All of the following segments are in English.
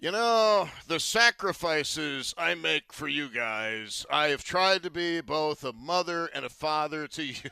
You know, the sacrifices I make for you guys, I have tried to be both a mother and a father to you.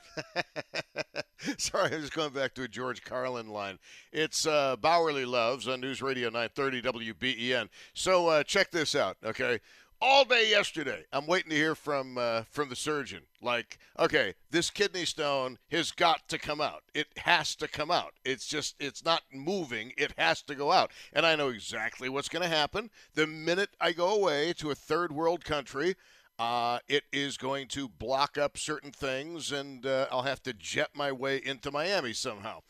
Sorry, I'm just going back to a George Carlin line. It's uh, Bauerle Loves on News Radio 930 WBEN. So uh, check this out, okay? All day yesterday. I'm waiting to hear from uh, from the surgeon. Like, okay, this kidney stone has got to come out. It has to come out. It's just it's not moving. It has to go out. And I know exactly what's going to happen the minute I go away to a third world country. Uh, it is going to block up certain things, and uh, I'll have to jet my way into Miami somehow.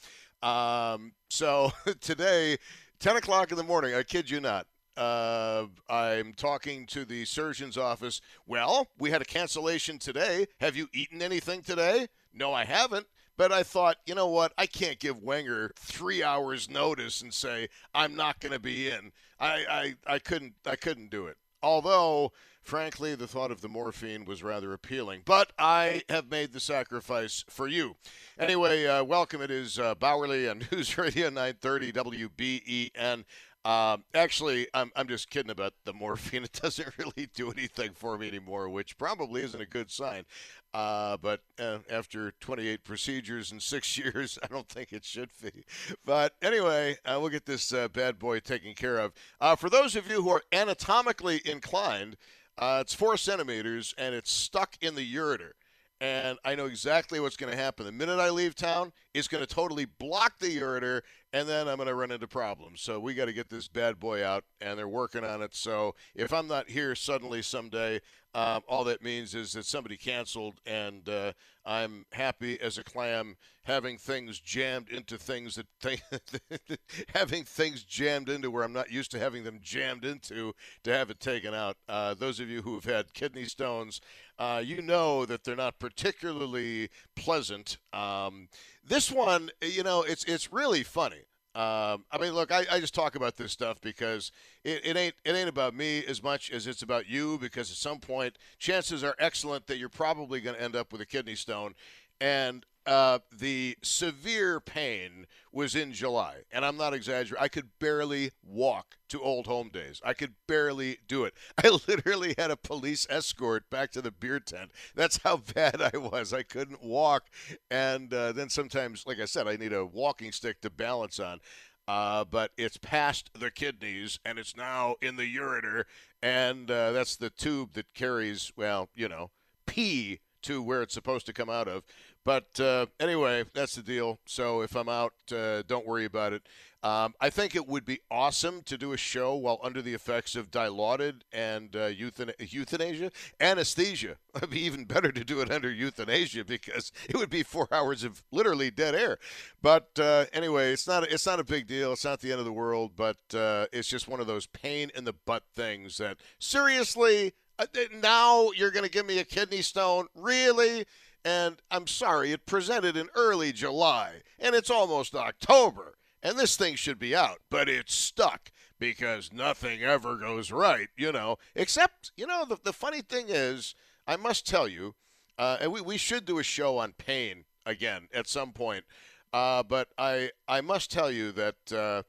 Um, so today, 10 o'clock in the morning, I kid you not, uh, I'm talking to the surgeon's office. Well, we had a cancellation today. Have you eaten anything today? No, I haven't. But I thought, you know what? I can't give Wenger three hours notice and say I'm not going to be in. I, I, I couldn't I couldn't do it. Although, frankly, the thought of the morphine was rather appealing. But I have made the sacrifice for you. Anyway, uh, welcome. It is uh, Bauerle on News Radio 930 WBEN. Um, actually, I'm, I'm just kidding about the morphine. It doesn't really do anything for me anymore, which probably isn't a good sign. Uh, but uh, after 28 procedures in six years, I don't think it should be. But anyway, uh, we'll get this uh, bad boy taken care of. Uh, for those of you who are anatomically inclined, uh, it's four centimeters and it's stuck in the ureter and I know exactly what's going to happen. The minute I leave town, it's going to totally block the ureter, and then I'm going to run into problems. So we got to get this bad boy out, and they're working on it. So if I'm not here suddenly someday, um, all that means is that somebody canceled, and uh, I'm happy as a clam having things jammed into things that th- having things jammed into where I'm not used to having them jammed into to have it taken out. Uh, those of you who have had kidney stones, uh, you know that they're not particularly pleasant. Um, this one, you know, it's it's really funny. Um, I mean, look, I, I, just talk about this stuff because it, it, ain't it ain't about me as much as it's about you. Because at some point, chances are excellent that you're probably going to end up with a kidney stone, and uh, the severe pain was in July, and I'm not exaggerating. I could barely walk to Old Home Days. I could barely do it. I literally had a police escort back to the beer tent. That's how bad I was. I couldn't walk, and uh, then sometimes, like I said, I need a walking stick to balance on. Uh, but it's past the kidneys and it's now in the ureter, and uh, that's the tube that carries, well, you know, pee to where it's supposed to come out of. But uh, anyway, that's the deal. So if I'm out, uh, don't worry about it. Um, I think it would be awesome to do a show while under the effects of dilaudid and uh, euthan- euthanasia, anesthesia. It'd be even better to do it under euthanasia because it would be four hours of literally dead air. But uh, anyway, it's not it's not a big deal. It's not the end of the world. But uh, it's just one of those pain in the butt things that seriously. Uh, now you're going to give me a kidney stone, really? And I'm sorry, it presented in early July, and it's almost October, and this thing should be out, but it's stuck because nothing ever goes right, you know. Except, you know, the, the funny thing is, I must tell you, uh, and we, we should do a show on pain again at some point, uh, but I, I must tell you that uh,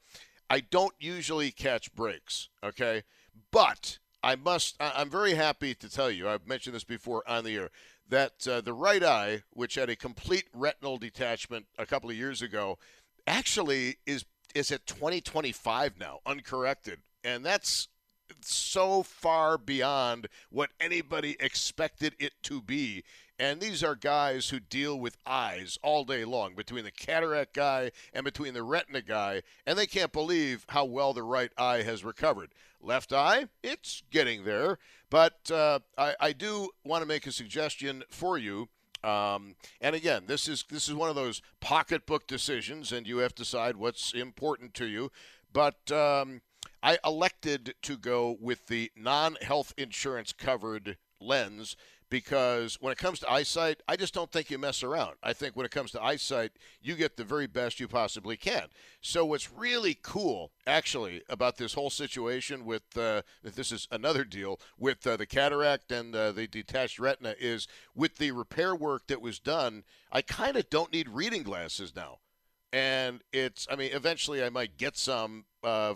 I don't usually catch breaks, okay? But I must, I'm very happy to tell you, I've mentioned this before on the air that uh, the right eye, which had a complete retinal detachment a couple of years ago, actually is is at 2025 now, uncorrected, and that's so far beyond what anybody expected it to be. And these are guys who deal with eyes all day long, between the cataract guy and between the retina guy, and they can't believe how well the right eye has recovered. Left eye, it's getting there, but uh, I, I, do want to make a suggestion for you. Um, and again, this is this is one of those pocketbook decisions, and you have to decide what's important to you. But um, I elected to go with the non-health insurance covered lens because when it comes to eyesight, I just don't think you mess around. I think when it comes to eyesight, you get the very best you possibly can. So what's really cool, actually, about this whole situation with uh, this is another deal with uh, the cataract and uh, the detached retina is with the repair work that was done. I kind of don't need reading glasses now and it's i mean eventually i might get some uh,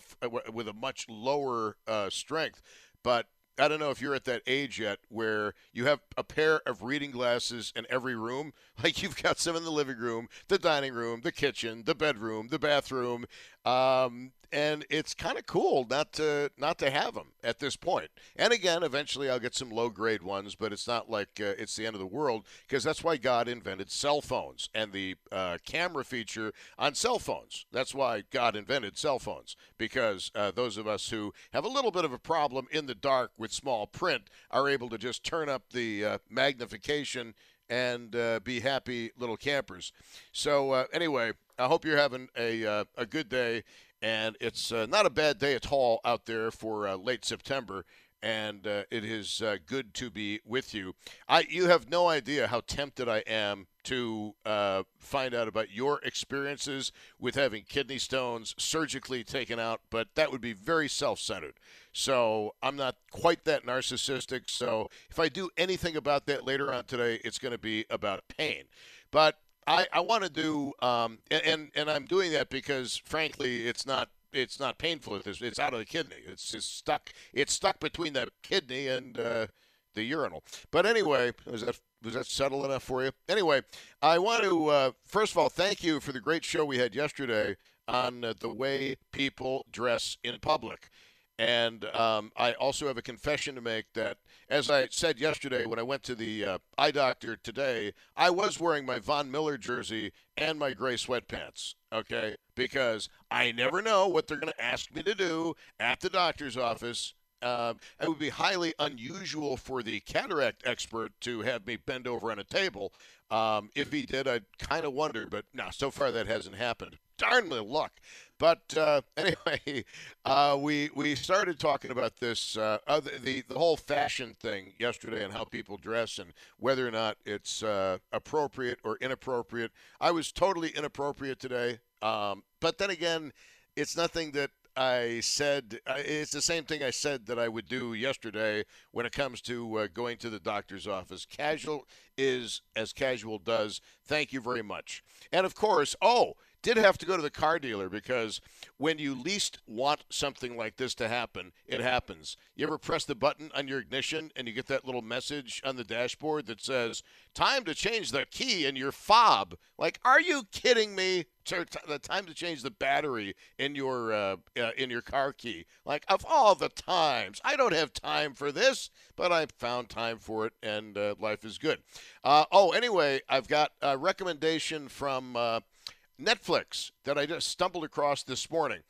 with a much lower uh, strength but I don't know if you're at that age yet where you have a pair of reading glasses in every room. Like you've got some in the living room, the dining room, the kitchen, the bedroom, the bathroom, um, and it's kind of cool not to not to have them at this point. And again, eventually I'll get some low grade ones, but it's not like uh, it's the end of the world because that's why God invented cell phones and the uh, camera feature on cell phones. That's why God invented cell phones because uh, those of us who have a little bit of a problem in the dark with small print are able to just turn up the uh, magnification and uh, be happy little campers. So uh, anyway, I hope you're having a uh, a good day, and it's uh, not a bad day at all out there for uh, late September. And uh, it is good to be with you. I you have no idea how tempted I am to find out about your experiences with having kidney stones surgically taken out, but that would be very self-centered. So I'm not quite that narcissistic. So if I do anything about that later on today, it's going to be about pain. But I, I want to do, um, and and I'm doing that because frankly, it's not it's not painful. It's it's out of the kidney. It's just stuck. It's stuck between the kidney and uh, the urinal. But anyway, was that was that subtle enough for you? Anyway, I want to uh, first of all thank you for the great show we had yesterday on uh, the way people dress in public. And um, I also have a confession to make that, as I said yesterday when I went to the uh, eye doctor today, I was wearing my Von Miller jersey and my gray sweatpants, okay? Because I never know what they're going to ask me to do at the doctor's office. Uh, it would be highly unusual for the cataract expert to have me bend over on a table. Um, if he did, I'd kind of wonder, but no, so far that hasn't happened. Darn the luck. But uh, anyway, uh, we we started talking about this uh, other, the the whole fashion thing yesterday and how people dress and whether or not it's uh, appropriate or inappropriate. I was totally inappropriate today, um, but then again, it's nothing that I said. Uh, it's the same thing I said that I would do yesterday when it comes to uh, going to the doctor's office. Casual is as casual does. Thank you very much. And of course, oh did have to go to the car dealer because when you least want something like this to happen, it happens. You ever press the button on your ignition and you get that little message on the dashboard that says, Time to change the key in your fob? Like, are you kidding me? The time to change the battery in your uh, uh, in your car key. Like of all the times, I don't have time for this, but I found time for it, and uh, life is good. Uh, oh, anyway, I've got a recommendation from uh, Netflix that I just stumbled across this morning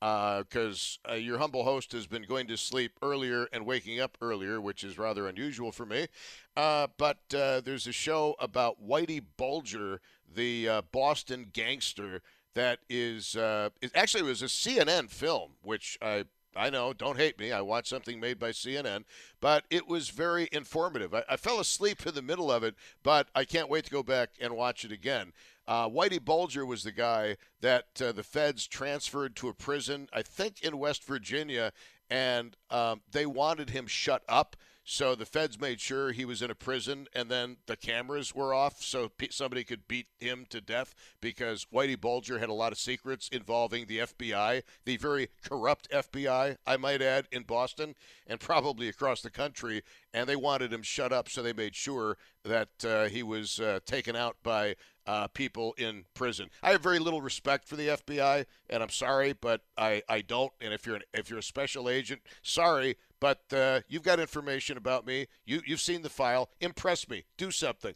because uh, uh, your humble host has been going to sleep earlier and waking up earlier, which is rather unusual for me. Uh, but uh, there's a show about Whitey Bulger, the uh, Boston gangster, that is, uh, it actually was a CNN film, which I I know, don't hate me. I watched something made by CNN, but it was very informative. I, I, fell asleep in the middle of it, but I can't wait to go back and watch it again. Uh, Whitey Bulger was the guy that uh, the feds transferred to a prison, I think in West Virginia, and um, they wanted him shut up. So the feds made sure he was in a prison, and then the cameras were off so somebody could beat him to death because Whitey Bulger had a lot of secrets involving the FBI, the very corrupt FBI, I might add, in Boston and probably across the country. And they wanted him shut up, so they made sure that uh, he was uh, taken out by uh, people in prison. I have very little respect for the FBI, and I'm sorry, but I, I don't. And if you're an, if you're a special agent, sorry, but uh, you've got information about me. You you've seen the file. Impress me. Do something.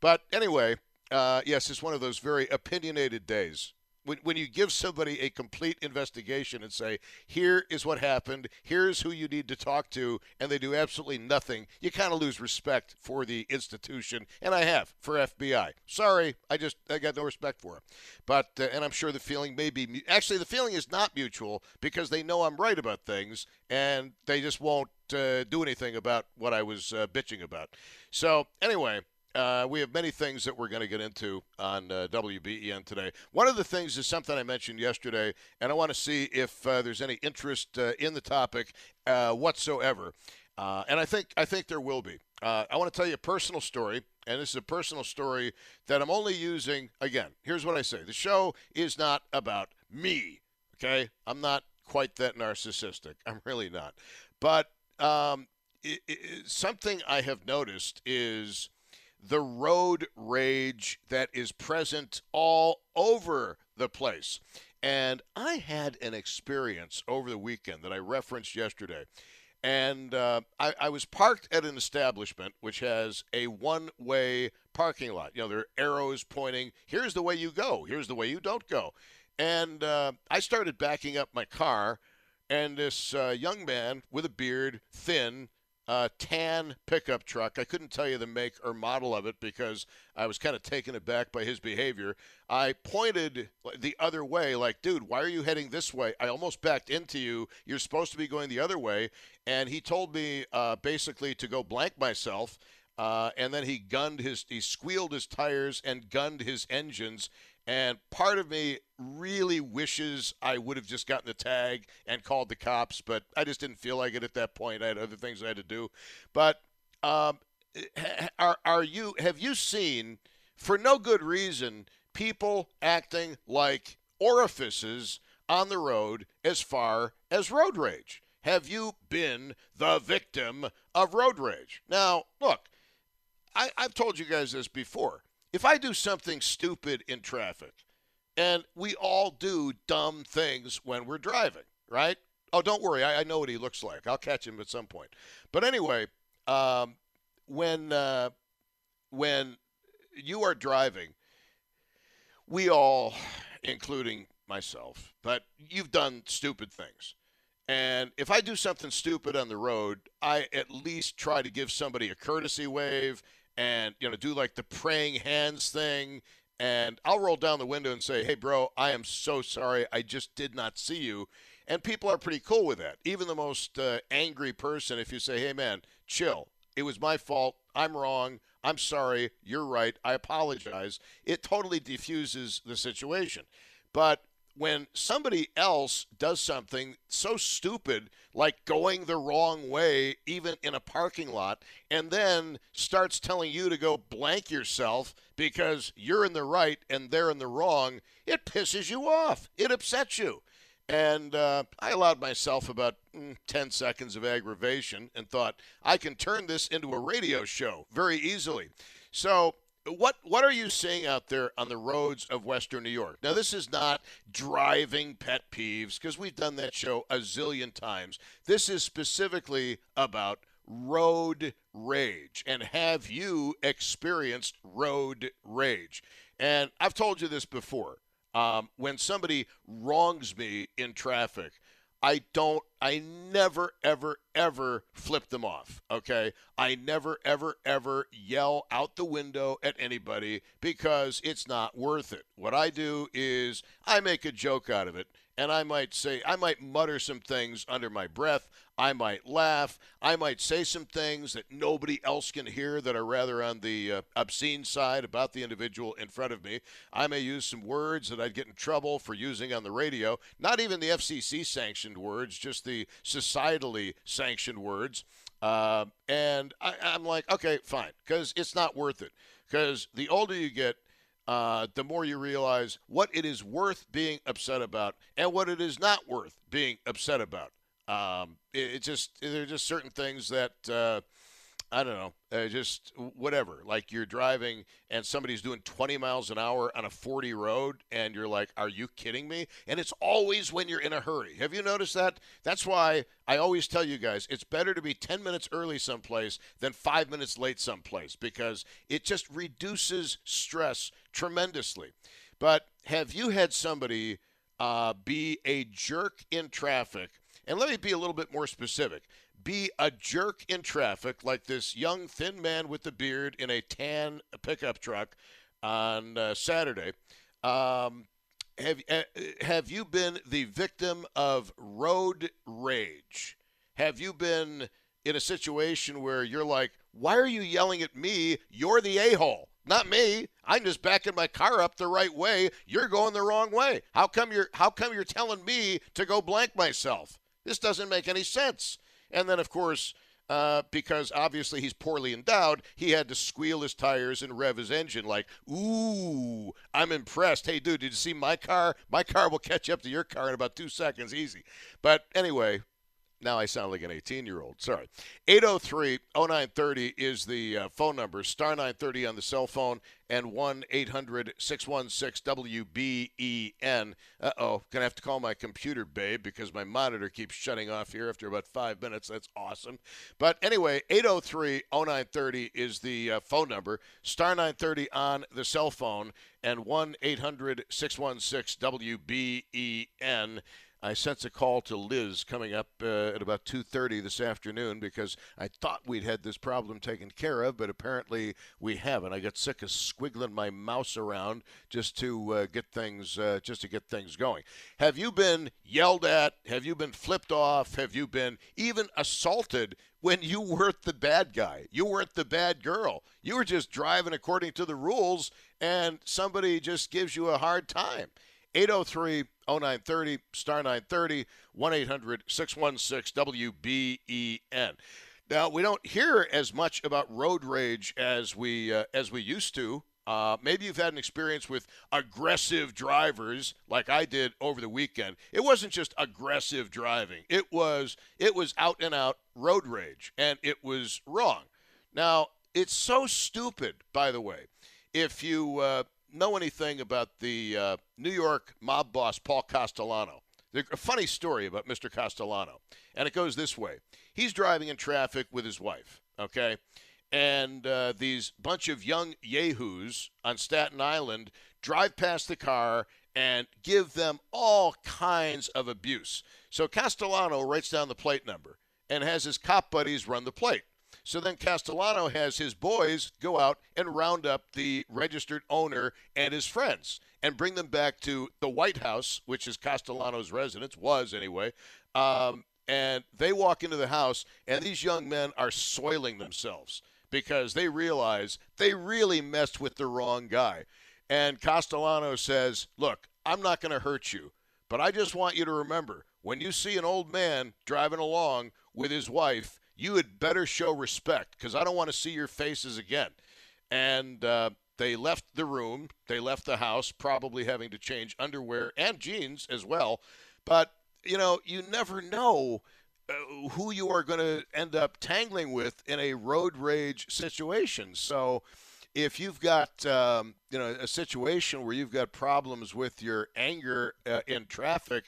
But anyway, uh, yes, it's one of those very opinionated days when, when you give somebody a complete investigation and say, here is what happened, here's who you need to talk to, and they do absolutely nothing, you kind of lose respect for the institution. And I have for FBI. Sorry, I just I got no respect for it. But uh, and I'm sure the feeling may be actually the feeling is not mutual because they know I'm right about things and they just won't uh, do anything about what I was uh, bitching about. So anyway. Uh, we have many things that we're going to get into on uh, WBEN today. One of the things is something I mentioned yesterday, and I want to see if uh, there's any interest uh, in the topic uh, whatsoever. Uh, and I think I think there will be. I want to tell you a personal story, and this is a personal story that I'm only using. Again, here's what I say: the show is not about me. Okay, I'm not quite that narcissistic. I'm really not. But um, it, it, something I have noticed is the road rage that is present all over the place. And I had an experience over the weekend that I referenced yesterday. And uh, I, I, was parked at an establishment which has a one way parking lot. You know, there are arrows pointing, here's the way you go, here's the way you don't go. And uh, I started backing up my car, and this uh, young man with a beard, thin, uh, tan pickup truck. I couldn't tell you the make or model of it because I was kind of taken aback by his behavior. I pointed the other way, like, dude, why are you heading this way? I almost backed into you. You're supposed to be going the other way. And he told me uh, basically to go blank myself. Uh, and then he gunned his, he squealed his tires and gunned his engines. And part of me really wishes I would have just gotten the tag and called the cops, but I just didn't feel like it at that point. I had other things I had to do. But um, are are you have you seen for no good reason people acting like orifices on the road as far as road rage? Have you been the victim of road rage? Now, look, I, I've told you guys this before if I do something stupid in traffic, and we all do dumb things when we're driving, right? Oh, don't worry. I, I know what he looks like. I'll catch him at some point. But anyway, um, when uh, when you are driving, we all, including myself, but you've done stupid things. And if I do something stupid on the road, I at least try to give somebody a courtesy wave and you know do like the praying hands thing and I'll roll down the window and say, "Hey bro, I am so sorry. I just did not see you." And people are pretty cool with that. Even the most uh, angry person if you say, "Hey man, chill. It was my fault. I'm wrong. I'm sorry. You're right. I apologize." It totally diffuses the situation. But when somebody else does something so stupid like going the wrong way even in a parking lot and then starts telling you to go blank yourself because you're in the right and they're in the wrong it pisses you off. It upsets you. And uh, i allowed myself about mm, 10 seconds of aggravation and thought i can turn this into a radio show very easily. So what what are you seeing out there on the roads of Western New York? Now, this is not driving pet peeves because we've done that show a zillion times. This is specifically about road rage. And have you experienced road rage? And I've told you this before. Um, when somebody wrongs me in traffic, I don't, I never, ever, ever flip them off. Okay. I never, ever, ever yell out the window at anybody because it's not worth it. What I do is I make a joke out of it and I might say, I might mutter some things under my breath. I might laugh. I might say some things that nobody else can hear that are rather on the uh, obscene side about the individual in front of me. I may use some words that I'd get in trouble for using on the radio, not even the FCC sanctioned words, just the societally sanctioned words. Uh, and I, I'm like, okay, fine, because it's not worth it. Because the older you get, uh, the more you realize what it is worth being upset about and what it is not worth being upset about. Um, it, it, just there are just certain things that uh, I don't know, uh, just whatever. Like you're driving and somebody's doing 20 miles an hour on a 40 road, and you're like, "Are you kidding me?" And it's always when you're in a hurry. Have you noticed that? That's why I always tell you guys it's better to be 10 minutes early someplace than five minutes late someplace because it just reduces stress tremendously. But have you had somebody uh, be a jerk in traffic? And let me be a little bit more specific be a jerk in traffic like this young thin man with the beard in a tan pickup truck on uh, Saturday. Um, have uh, have you been the victim of road rage? Have you been in a situation where you're like, "Why are you yelling at me? You're the a-hole." Not me. I'm just backing my car up the right way. You're going the wrong way. How come you're how come you're telling me to go blank myself? This doesn't make any sense. And then, of course, uh, because obviously he's poorly endowed, he had to squeal his tires and rev his engine like, ooh, I'm impressed. Hey, dude, did you see my car? My car will catch up to your car in about two seconds, easy. But anyway, now I sound like an 18 year old. Sorry. 803 0930 is the uh, phone number, star 930 on the cell phone, and 1 800 616 WBEN. Uh oh, gonna have to call my computer, babe, because my monitor keeps shutting off here after about five minutes. That's awesome. But anyway, 803 0930 is the uh, phone number, star 930 on the cell phone, and 1 800 616 WBEN. I sense a call to Liz coming up uh, at about 2:30 this afternoon because I thought we'd had this problem taken care of, but apparently we haven't. I got sick of squiggling my mouse around just to uh, get things uh, just to get things going. Have you been yelled at? Have you been flipped off? Have you been even assaulted when you weren't the bad guy? You weren't the bad girl. You were just driving according to the rules, and somebody just gives you a hard time. 803 0930, star 930, 1 800 616 WBEN. Now, we don't hear as much about road rage as we, uh, as we used to. Uh, maybe you've had an experience with aggressive drivers like I did over the weekend. It wasn't just aggressive driving. It was it was out and out road rage and it was wrong. Now, it's so stupid, by the way. If you uh, know anything about the uh, New York mob boss Paul Castellano. A funny story about Mr. Castellano, and it goes this way: He's driving in traffic with his wife, okay, and uh, these bunch of young yahoos on Staten Island drive past the car and give them all kinds of abuse. So Castellano writes down the plate number and has his cop buddies run the plate. So then Castellano has his boys go out and round up the registered owner and his friends and bring them back to the White House, which is Castellano's residence, was anyway. Um, and they walk into the house, and these young men are soiling themselves because they realize they really messed with the wrong guy. And Castellano says, Look, I'm not going to hurt you, but I just want you to remember when you see an old man driving along with his wife, you had better show respect because I don't want to see your faces again. And uh, they left the room, they left the house, probably having to change underwear and jeans as well. But, you know, you never know. Uh, who you are going to end up tangling with in a road rage situation. So, if you've got um, you know a situation where you've got problems with your anger uh, in traffic,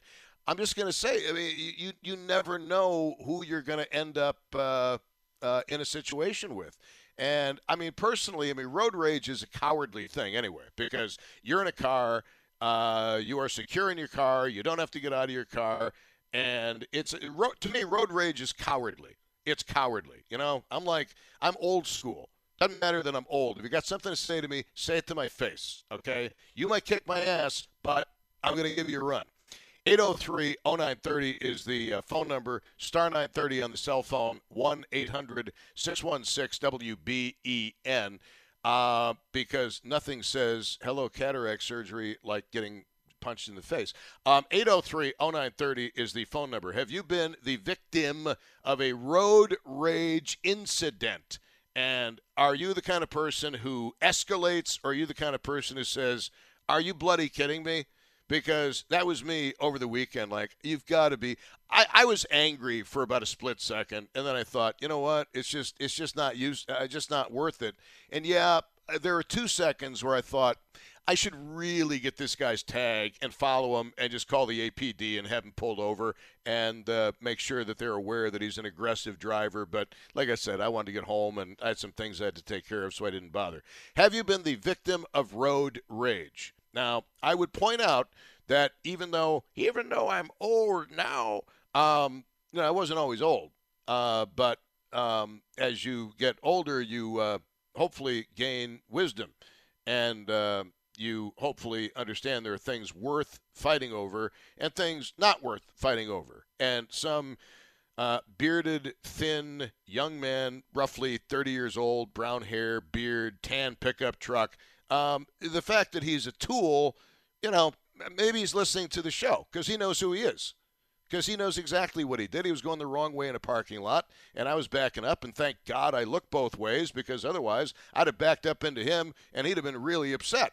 I'm just going to say, I mean, you you never know who you're going to end up uh, uh, in a situation with. And I mean, personally, I mean, road rage is a cowardly thing anyway, because you're in a car, uh, you are secure in your car, you don't have to get out of your car, and it's to me, road rage is cowardly. It's cowardly. You know, I'm like, I'm old school. Doesn't matter that I'm old. If you got something to say to me, say it to my face. Okay? You might kick my ass, but I'm going to give you a run. 803 0930 is the uh, phone number. Star 930 on the cell phone. 1 800 616 WBEN. Uh, because nothing says hello cataract surgery like getting punched in the face. Um, 803 0930 is the phone number. Have you been the victim of a road rage incident? And are you the kind of person who escalates, or are you the kind of person who says, Are you bloody kidding me? Because that was me over the weekend. Like, you've got to be. I, I was angry for about a split second, and then I thought, you know what? It's just it's just not used, uh, just not worth it. And yeah, there were two seconds where I thought, I should really get this guy's tag and follow him and just call the APD and have him pulled over and uh, make sure that they're aware that he's an aggressive driver. But like I said, I wanted to get home and I had some things I had to take care of, so I didn't bother. Have you been the victim of road rage? Now, I would point out that even though even though I'm old now, um, you know, I wasn't always old. Uh, but um, as you get older, you uh, hopefully gain wisdom and uh, you hopefully understand there are things worth fighting over and things not worth fighting over. And some uh, bearded, thin young man, roughly 30 years old, brown hair, beard, tan pickup truck. Um, the fact that he's a tool, you know, maybe he's listening to the show because he knows who he is. Because he knows exactly what he did. He was going the wrong way in a parking lot, and I was backing up. And thank God I looked both ways because otherwise I'd have backed up into him and he'd have been really upset.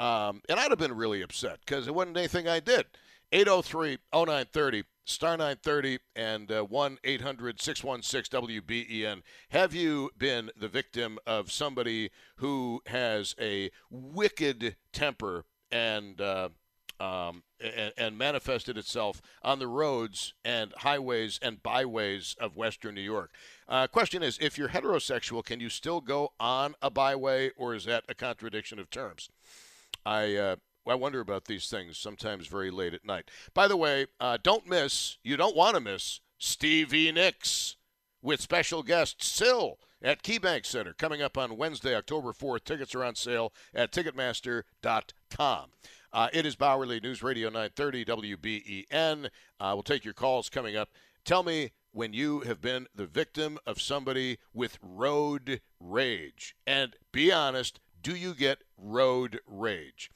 Um, and I'd have been really upset because it wasn't anything I did. 803 0930, star 930, and uh, 1 800 616 WBEN. Have you been the victim of somebody who has a wicked temper and, uh, um, and, and manifested itself on the roads and highways and byways of Western New York? Uh, question is if you're heterosexual, can you still go on a byway, or is that a contradiction of terms? I uh, I wonder about these things sometimes very late at night. By the way, uh, don't miss, you don't want to miss Stevie Nicks with special guest Sill at KeyBank Center coming up on Wednesday, October 4th. Tickets are on sale at Ticketmaster.com. Uh, it is Bauerle News Radio 930 WBEN. Uh, we'll take your calls coming up. Tell me when you have been the victim of somebody with road rage. And be honest, do you get road rage?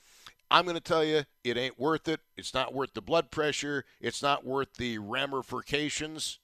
I'm going to tell you, it ain't worth it. It's not worth the blood pressure. It's not worth the ramifications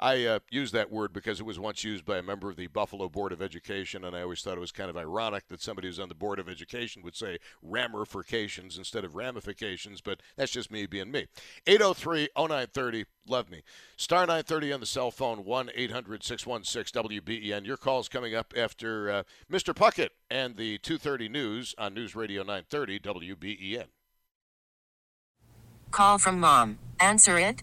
I uh, use that word because it was once used by a member of the Buffalo Board of Education, and I always thought it was kind of ironic that somebody who's on the Board of Education would say ramifications instead of ramifications, but that's just me being me. 803 0930, love me. Star 930 on the cell phone, 1 800 616 WBEN. Your call's coming up after uh, Mr. Puckett and the 230 News on News Radio 930 WBEN. Call from mom. Answer it.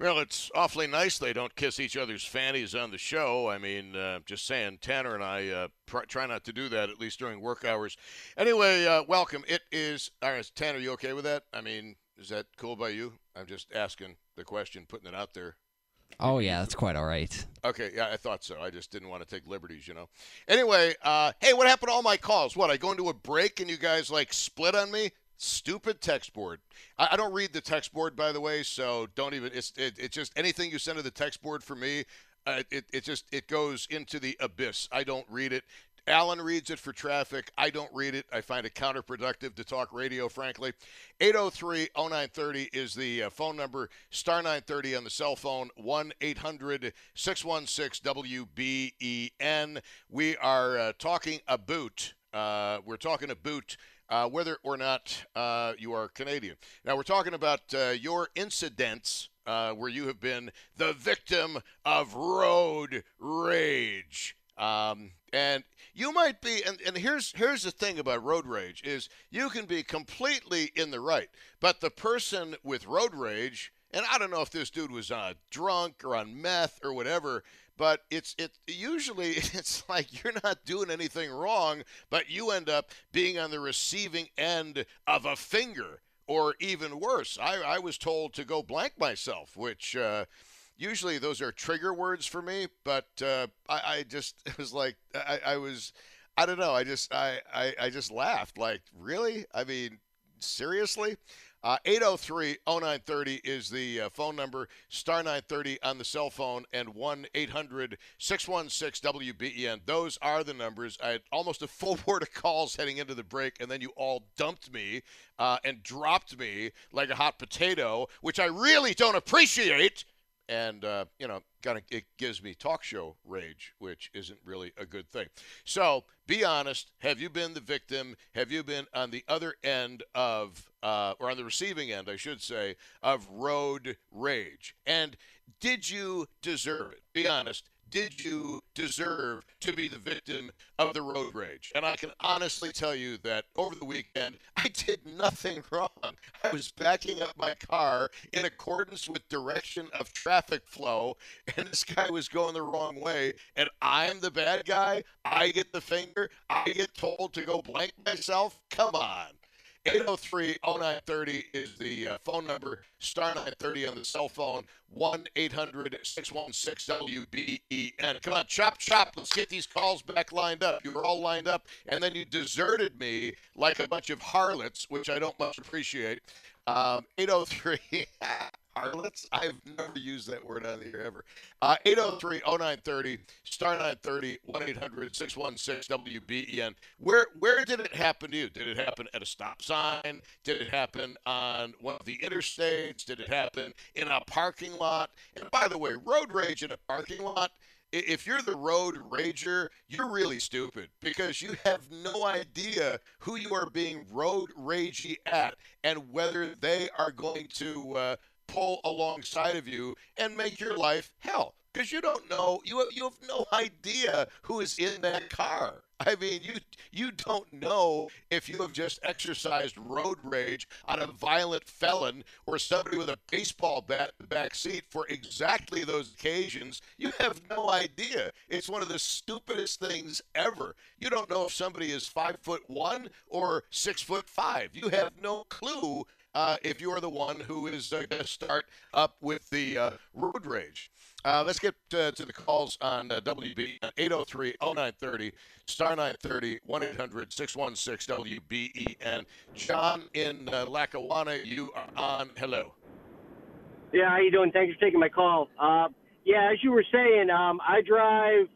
Well, it's awfully nice they don't kiss each other's fannies on the show. I mean, uh, just saying, Tanner and I uh, pr- try not to do that, at least during work hours. Anyway, uh, welcome. It is, all right, Tanner, you okay with that? I mean, is that cool by you? I'm just asking the question, putting it out there. Oh, yeah, that's quite all right. Okay, yeah, I thought so. I just didn't want to take liberties, you know. Anyway, uh, hey, what happened to all my calls? What, I go into a break and you guys, like, split on me? Stupid text board. I, I, don't read the text board, by the way, so don't even. It's it, it's just anything you send to the text board for me. Uh, it, it just it goes into the abyss. I don't read it. Alan reads it for traffic. I don't read it. I find it counterproductive to talk radio, frankly. 803 0930 is the uh, phone number. Star 930 on the cell phone. 1 800 616 WBEN. We are uh, talking about, uh, we're talking about uh, whether or not uh, you are Canadian. Now, we're talking about uh, your incidents uh, where you have been the victim of road rage. Um, and you might be, and, and here's here's the thing about road rage is you can be completely in the right, but the person with road rage, and I don't know if this dude was uh, drunk or on meth or whatever, but it's it usually it's like you're not doing anything wrong, but you end up being on the receiving end of a finger, or even worse. I, I was told to go blank myself, which. Uh, usually those are trigger words for me, but uh, I, I, just it was like I, I, was I don't know I just I, I, I just laughed like really I mean seriously. Uh, 803 0930 is the uh, phone number, star 930 on the cell phone, and 1 800 616 WBEN. Those are the numbers. I had almost a full board of calls heading into the break, and then you all dumped me uh, and dropped me like a hot potato, which I really don't appreciate and uh, you know, kind of it gives me talk show rage, which isn't really a good thing. So be honest. Have you been the victim? Have you been on the other end of, uh, or on the receiving end, I should say, of road rage? And did you deserve it? Be honest did you deserve to be the victim of the road rage? And I can honestly tell you that over the weekend, I did nothing wrong. I was backing up my car in accordance with direction of traffic flow, and this guy was going the wrong way, and I'm the bad guy. I get the finger. I get told to go blank myself. Come on. 803 0930 is the uh, phone number. Star 930 on the cell phone. 1 800 616 WBEN. Come on, chop, chop. Let's get these calls back lined up. You were all lined up, and then you deserted me like a bunch of harlots, which I don't much appreciate. Um, 803 I've never used that word on the air ever. Uh, 803 0930, star 930, 1 800 616 WBEN. Where, where did it happen to you? Did it happen at a stop sign? Did it happen on one of the interstates? Did it happen in a parking lot? And by the way, road rage in a parking lot if you're the road rager, you're really stupid because you have no idea who you are being road ragey at and whether they are going to uh, pull alongside of you and make your life hell because you don't know you have, you have no idea who is in that car. I mean, you you don't know if you have just exercised road rage on a violent felon or somebody with a baseball bat in the back seat for exactly those occasions. You have no idea. It's one of the stupidest things ever. You don't know if somebody is five foot one or six foot five. You have no clue uh, if you are the one who is uh, going to start up with the uh, road rage. Uh, let's get uh, to the calls on uh, WB 803 0930, star 930, 1 800 616 WBEN. John in Lackawanna, you are on. Hello. Yeah, how you doing? Thanks for taking my call. Yeah, as you were saying, um, I drive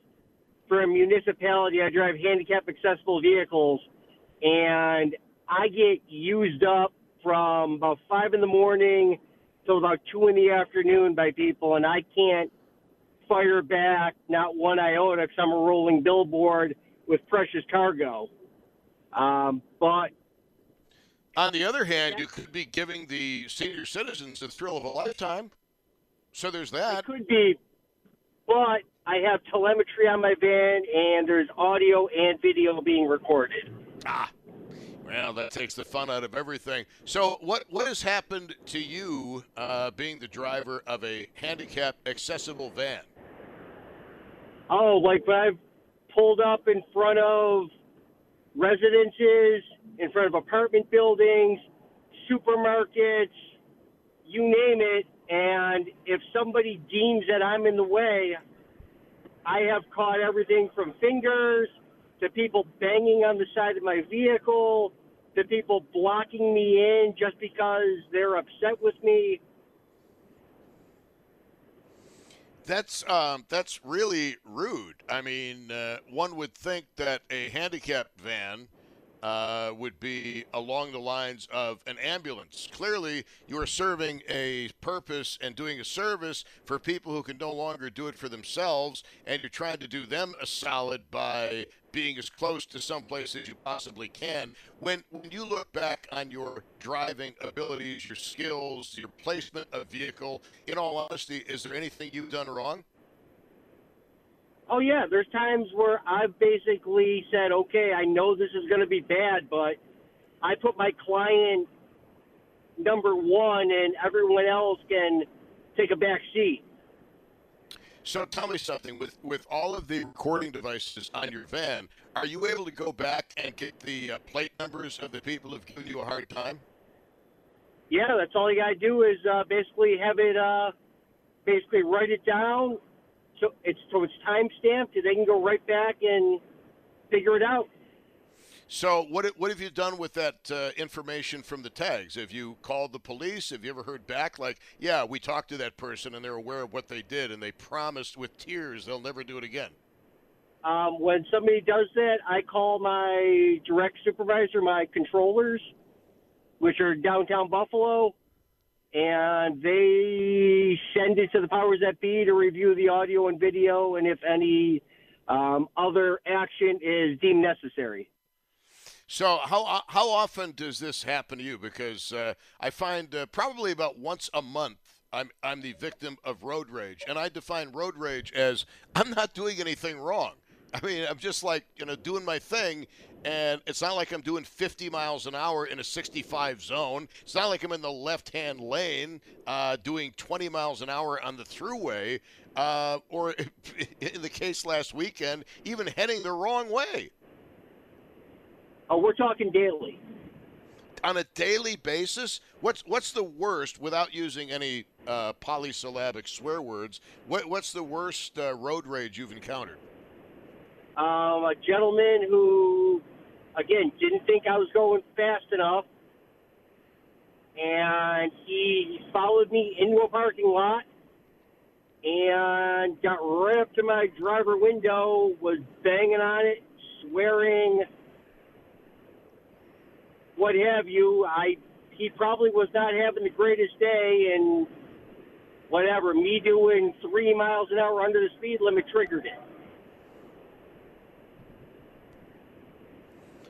for a municipality. I drive handicap accessible vehicles, and I get used up from about five in the morning till about two in the afternoon by people, and I can't fire back not one iota because I'm a rolling billboard with precious cargo. Um, but on the other hand, you could be giving the senior citizens the thrill of a lifetime. So there's that. It could be, but I have telemetry on my van, and there's audio and video being recorded. Ah, well, that takes the fun out of everything. So, what what has happened to you uh, being the driver of a handicap accessible van? Oh, like I've pulled up in front of residences, in front of apartment buildings, supermarkets, you name it. And if somebody deems that I'm in the way, I have caught everything from fingers to people banging on the side of my vehicle to people blocking me in just because they're upset with me. That's um, that's really rude. I mean, uh, one would think that a handicap van uh, would be along the lines of an ambulance. Clearly, you are serving a purpose and doing a service for people who can no longer do it for themselves, and you're trying to do them a solid by being as close to someplace as you possibly can. When when you look back on your driving abilities, your skills, your placement of vehicle, in all honesty, is there anything you've done wrong? Oh yeah, there's times where I've basically said, okay, I know this is going to be bad, but I put my client number one, and everyone else can take a back seat. So tell me something with with all of the recording devices on your van, are you able to go back and get the uh, plate numbers of the people who've given you a hard time? Yeah, that's all you got to do is uh, basically have it, uh, basically write it down, so it's so it's time stamped, they can go right back and figure it out. So what what have you done with that uh, information from the tags? Have you called the police? Have you ever heard back like, yeah, we talked to that person and they're aware of what they did and they promised with tears they'll never do it again? Um, when somebody does that, I call my direct supervisor, my controllers, which are downtown Buffalo, and they send it to the powers that be to review the audio and video, and if any um, other action is deemed necessary. So how how often does this happen to you? Because uh, I find uh, probably about once a month I'm I'm the victim of road rage, and I define road rage as I'm not doing anything wrong. I mean, I'm just like you know doing my thing, and it's not like I'm doing 50 miles an hour in a 65 zone. It's not like I'm in the left-hand lane uh, doing 20 miles an hour on the throughway, uh, or in the case last weekend, even heading the wrong way. Oh, we're talking daily. On a daily basis, what's what's the worst without using any uh, polysyllabic swear words? What, what's the worst uh, road rage you've encountered? Um, a gentleman who, again, didn't think I was going fast enough, and he followed me into a parking lot and got right up to my driver window, was banging on it, swearing what have you. I he probably was not having the greatest day, and whatever. Me doing three miles an hour under the speed limit triggered it.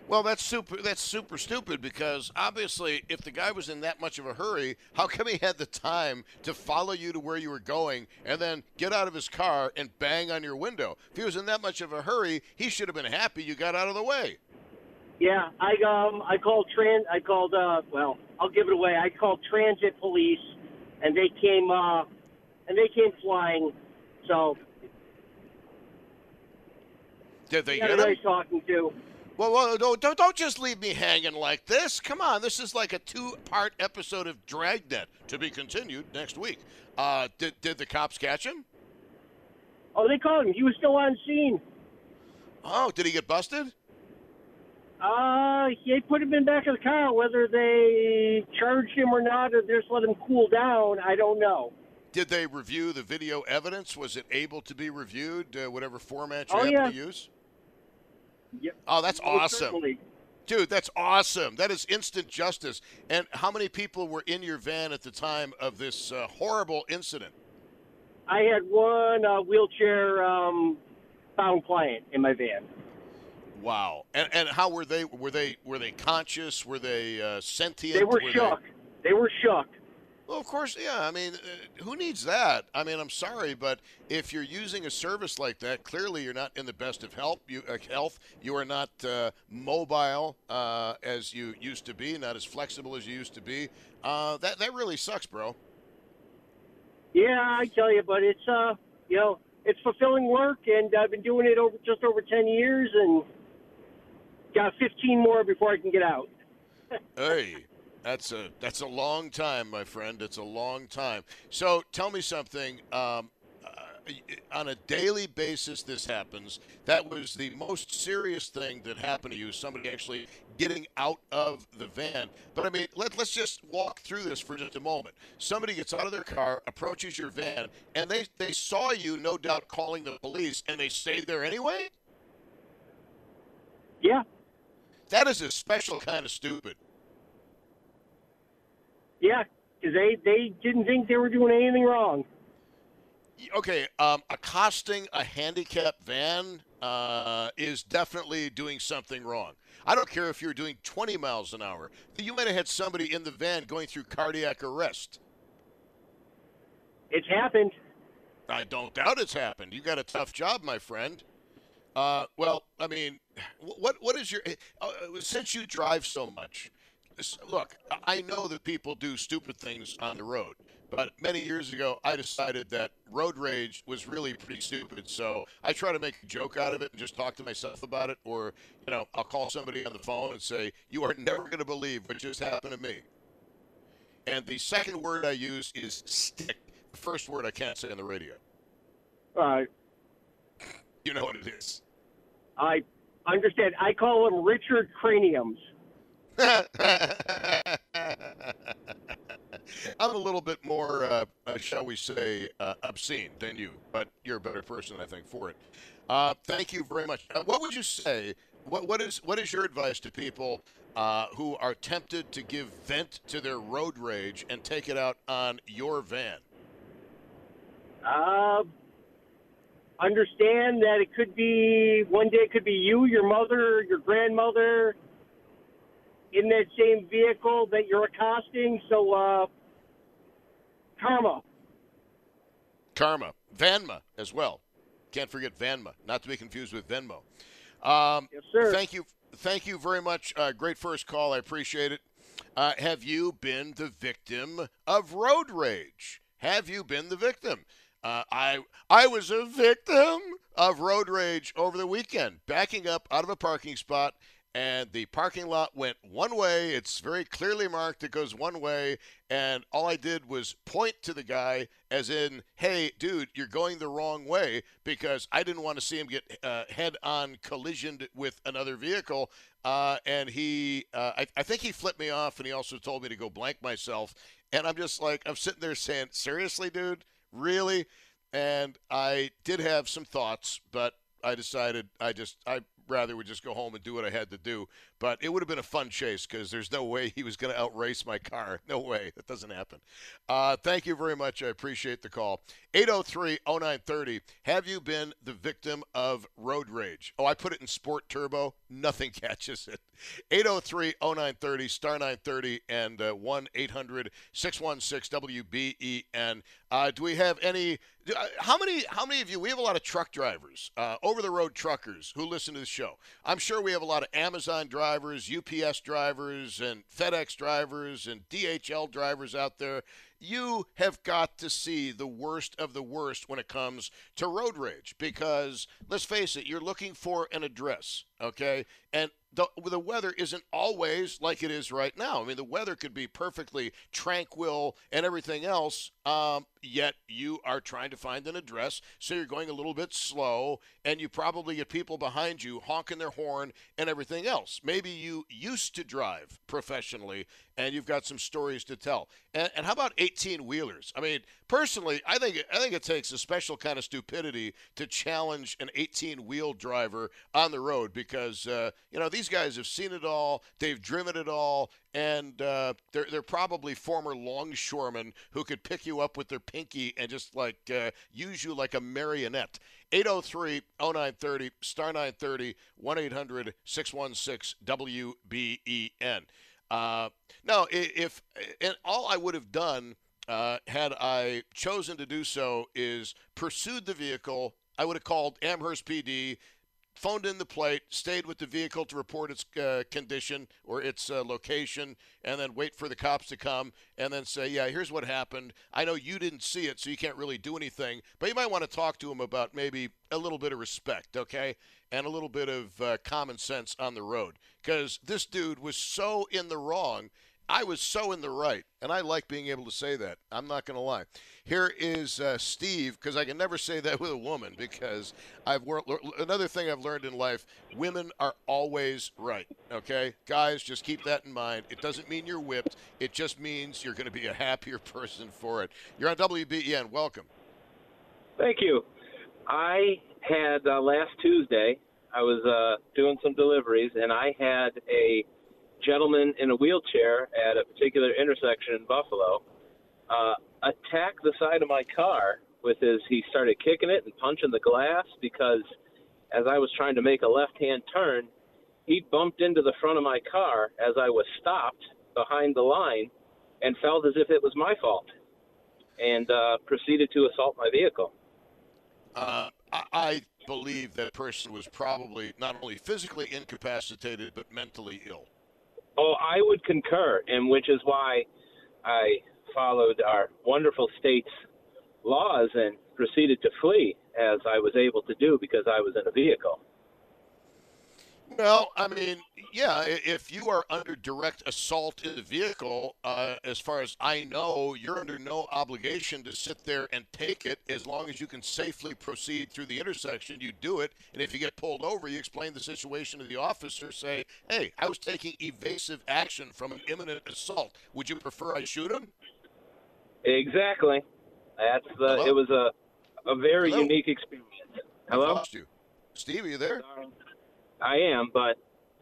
Well, that's super. That's super stupid because obviously, if the guy was in that much of a hurry, how come he had the time to follow you to where you were going and then get out of his car and bang on your window? If he was in that much of a hurry, he should have been happy you got out of the way. Yeah, I um I called trans I called uh well I'll give it away. I called transit police, and they came uh and they came flying. So did they get him? nice talking to. Well, well, don't, don't don't just leave me hanging like this. Come on, this is like a two-part episode of Dragnet to be continued next week. Uh, did did the cops catch him? Oh, they called him. He was still on scene. Oh, did he get busted? Uh, they put him in back of the car. Whether they charged him or not, or just let him cool down, I don't know. Did they review the video evidence? Was it able to be reviewed, uh, whatever format you Oh, happen yeah. to use? Yep. Oh, that's Most awesome. certainly. Dude, that's awesome. That is instant justice. And how many people were in your van at the time of this uh, horrible incident? I had one uh, wheelchair um, bound client in my van. Wow. And and how were they? Were they were they conscious? Were they uh, sentient? They were shook. They were shook. Well, of course, yeah. I mean, uh, who needs that? I mean, I'm sorry, but if you're using a service like that, clearly you're not in the best of health. You, uh, health. You are not uh, mobile uh, as you used to be, not as flexible as you used to be. Uh, that that really sucks, bro. Yeah, I tell you, but it's uh, you know, it's fulfilling work, and I've been doing it over just over ten years, and got 15 more before I can get out. Hey, that's a that's a long time, my friend. It's a long time. So tell me something. Um, uh, on a daily basis this happens. That was the most serious thing that happened to you. Somebody actually getting out of the van. But I mean, let, let's just walk through this for just a moment. Somebody gets out of their car, approaches your van, and they, they saw you, no doubt, calling the police, and they stayed there anyway? Yeah. That is a special kind of stupid. Yeah, because they, they didn't think they were doing anything wrong. Okay, um, accosting a handicapped van uh, is definitely doing something wrong. I don't care if you're doing 20 miles an hour. You might have had somebody in the van going through cardiac arrest. It's happened. I don't doubt it's happened. You got a tough job, my friend. Uh, well, I mean, what what is your uh, since you drive so much? Look, I know that people do stupid things on the road, but many years ago, I decided that road rage was really pretty stupid. So I try to make a joke out of it and just talk to myself about it, or you know, I'll call somebody on the phone and say, "You are never going to believe what just happened to me." And the second word I use is stick. The first word I can't say on the radio. Uh, you know what it is. I understand. I call them Richard Craniums. I'm a little bit more, uh, uh, shall we say, uh, obscene than you, but you're a better person, I think, for it. Uh, thank you very much. Uh, what would you say? What, what is what is your advice to people who are tempted to give vent to their road rage and take it out on your van? Uh, understand that it could be one day it could be you, your mother, your grandmother in that same vehicle that you're accosting. So, uh, karma. Karma. Vanma as well. Can't forget Vanma, not to be confused with Venmo. Um, yes, sir. Thank you. Thank you very much. Uh, great first call. I appreciate it. Uh, have you been the victim of road rage? Have you been the victim? Uh, I I was a victim of road rage over the weekend, backing up out of a parking spot, and the parking lot went one way. It's very clearly marked; it goes one way, and all I did was point to the guy, as in, "Hey, dude, you're going the wrong way," because I didn't want to see him get uh, head-on collisioned with another vehicle. Uh, and he, uh, I, I think he flipped me off, and he also told me to go blank myself. And I'm just like, I'm sitting there saying, "Seriously, dude." Really? And I did have some thoughts, but I decided I just I rather would just go home and do what I had to do. But it would have been a fun chase because there's no way he was going to outrace my car. No way. That doesn't happen. Uh, thank you very much. I appreciate the call. 803 0930. Have you been the victim of road rage? Oh, I put it in Sport Turbo. Nothing catches it. 803 0930, star 930, and uh, 1 800 616 WBEN. Uh, do we have any? Uh, how many? How many of you? We have a lot of truck drivers, uh, over the road truckers who listen to the show. I'm sure we have a lot of Amazon drivers, UPS drivers, and FedEx drivers, and DHL drivers out there. You have got to see the worst of the worst when it comes to road rage because let's face it, you're looking for an address, okay? And the, the weather isn't always like it is right now. I mean, the weather could be perfectly tranquil and everything else, um, yet you are trying to find an address, so you're going a little bit slow, and you probably get people behind you honking their horn and everything else. Maybe you used to drive professionally, and you've got some stories to tell. And, and how about 18 wheelers? I mean, personally, I think I think it takes a special kind of stupidity to challenge an 18 wheel driver on the road because uh, you know these guys have seen it all, they've driven it all, and uh, they're they're probably former longshoremen who could pick you up with their pinky and just like uh, use you like a marionette. 803 0930 star 930 1 800 616 WBEN. Uh, now, if and all I would have done uh, had I chosen to do so is pursued the vehicle. I would have called Amherst PD, phoned in the plate, stayed with the vehicle to report its uh, condition or its uh, location, and then wait for the cops to come and then say, Yeah, here's what happened. I know you didn't see it, so you can't really do anything, but you might want to talk to him about maybe a little bit of respect, okay? And a little bit of uh, common sense on the road. Because this dude was so in the wrong I was so in the right, and I like being able to say that. I'm not going to lie. Here is uh, Steve, because I can never say that with a woman, because I've worked. Another thing I've learned in life: women are always right. Okay, guys, just keep that in mind. It doesn't mean you're whipped. It just means you're going to be a happier person for it. You're on WBEN. Welcome. Thank you. I had uh, last Tuesday. I was uh, doing some deliveries, and I had a gentleman in a wheelchair at a particular intersection in Buffalo uh, attack the side of my car with his. He started kicking it and punching the glass because as I was trying to make a left-hand turn, he bumped into the front of my car as I was stopped behind the line and felt as if it was my fault and uh, proceeded to assault my vehicle. Uh, I believe that person was probably not only physically incapacitated but mentally ill. Oh, I would concur, and which is why I followed our wonderful state's laws and proceeded to flee as I was able to do because I was in a vehicle. Well, I mean, yeah, if you are under direct assault in the vehicle, uh, as far as I know, you're under no obligation to sit there and take it as long as you can safely proceed through the intersection. You do it, and if you get pulled over, you explain the situation to the officer. Say, "Hey, I was taking evasive action from an imminent assault. Would you prefer I shoot him?" Exactly. That's the. Hello? It was a a very Hello? unique experience. Hello. I lost you, Steve. Are you there? Sorry. I am, but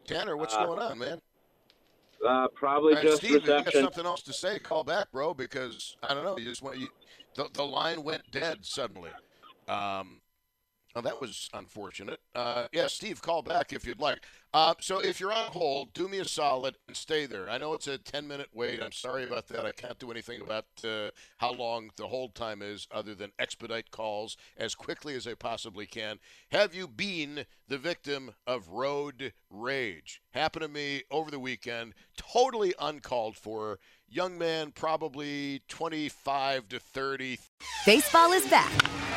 Tanner, what's uh, going on, man? Uh, probably right, just Steve, reception. If you got something else to say, call back, bro. Because I don't know, you just went. You, the, the line went dead suddenly. Um, Oh, that was unfortunate. Uh, yeah, Steve, call back if you'd like. Uh, so if you're on hold, do me a solid and stay there. I know it's a 10 minute wait. I'm sorry about that. I can't do anything about uh, how long the hold time is other than expedite calls as quickly as I possibly can. Have you been the victim of road rage? Happened to me over the weekend, totally uncalled for. Young man, probably 25 to 30. Baseball is back,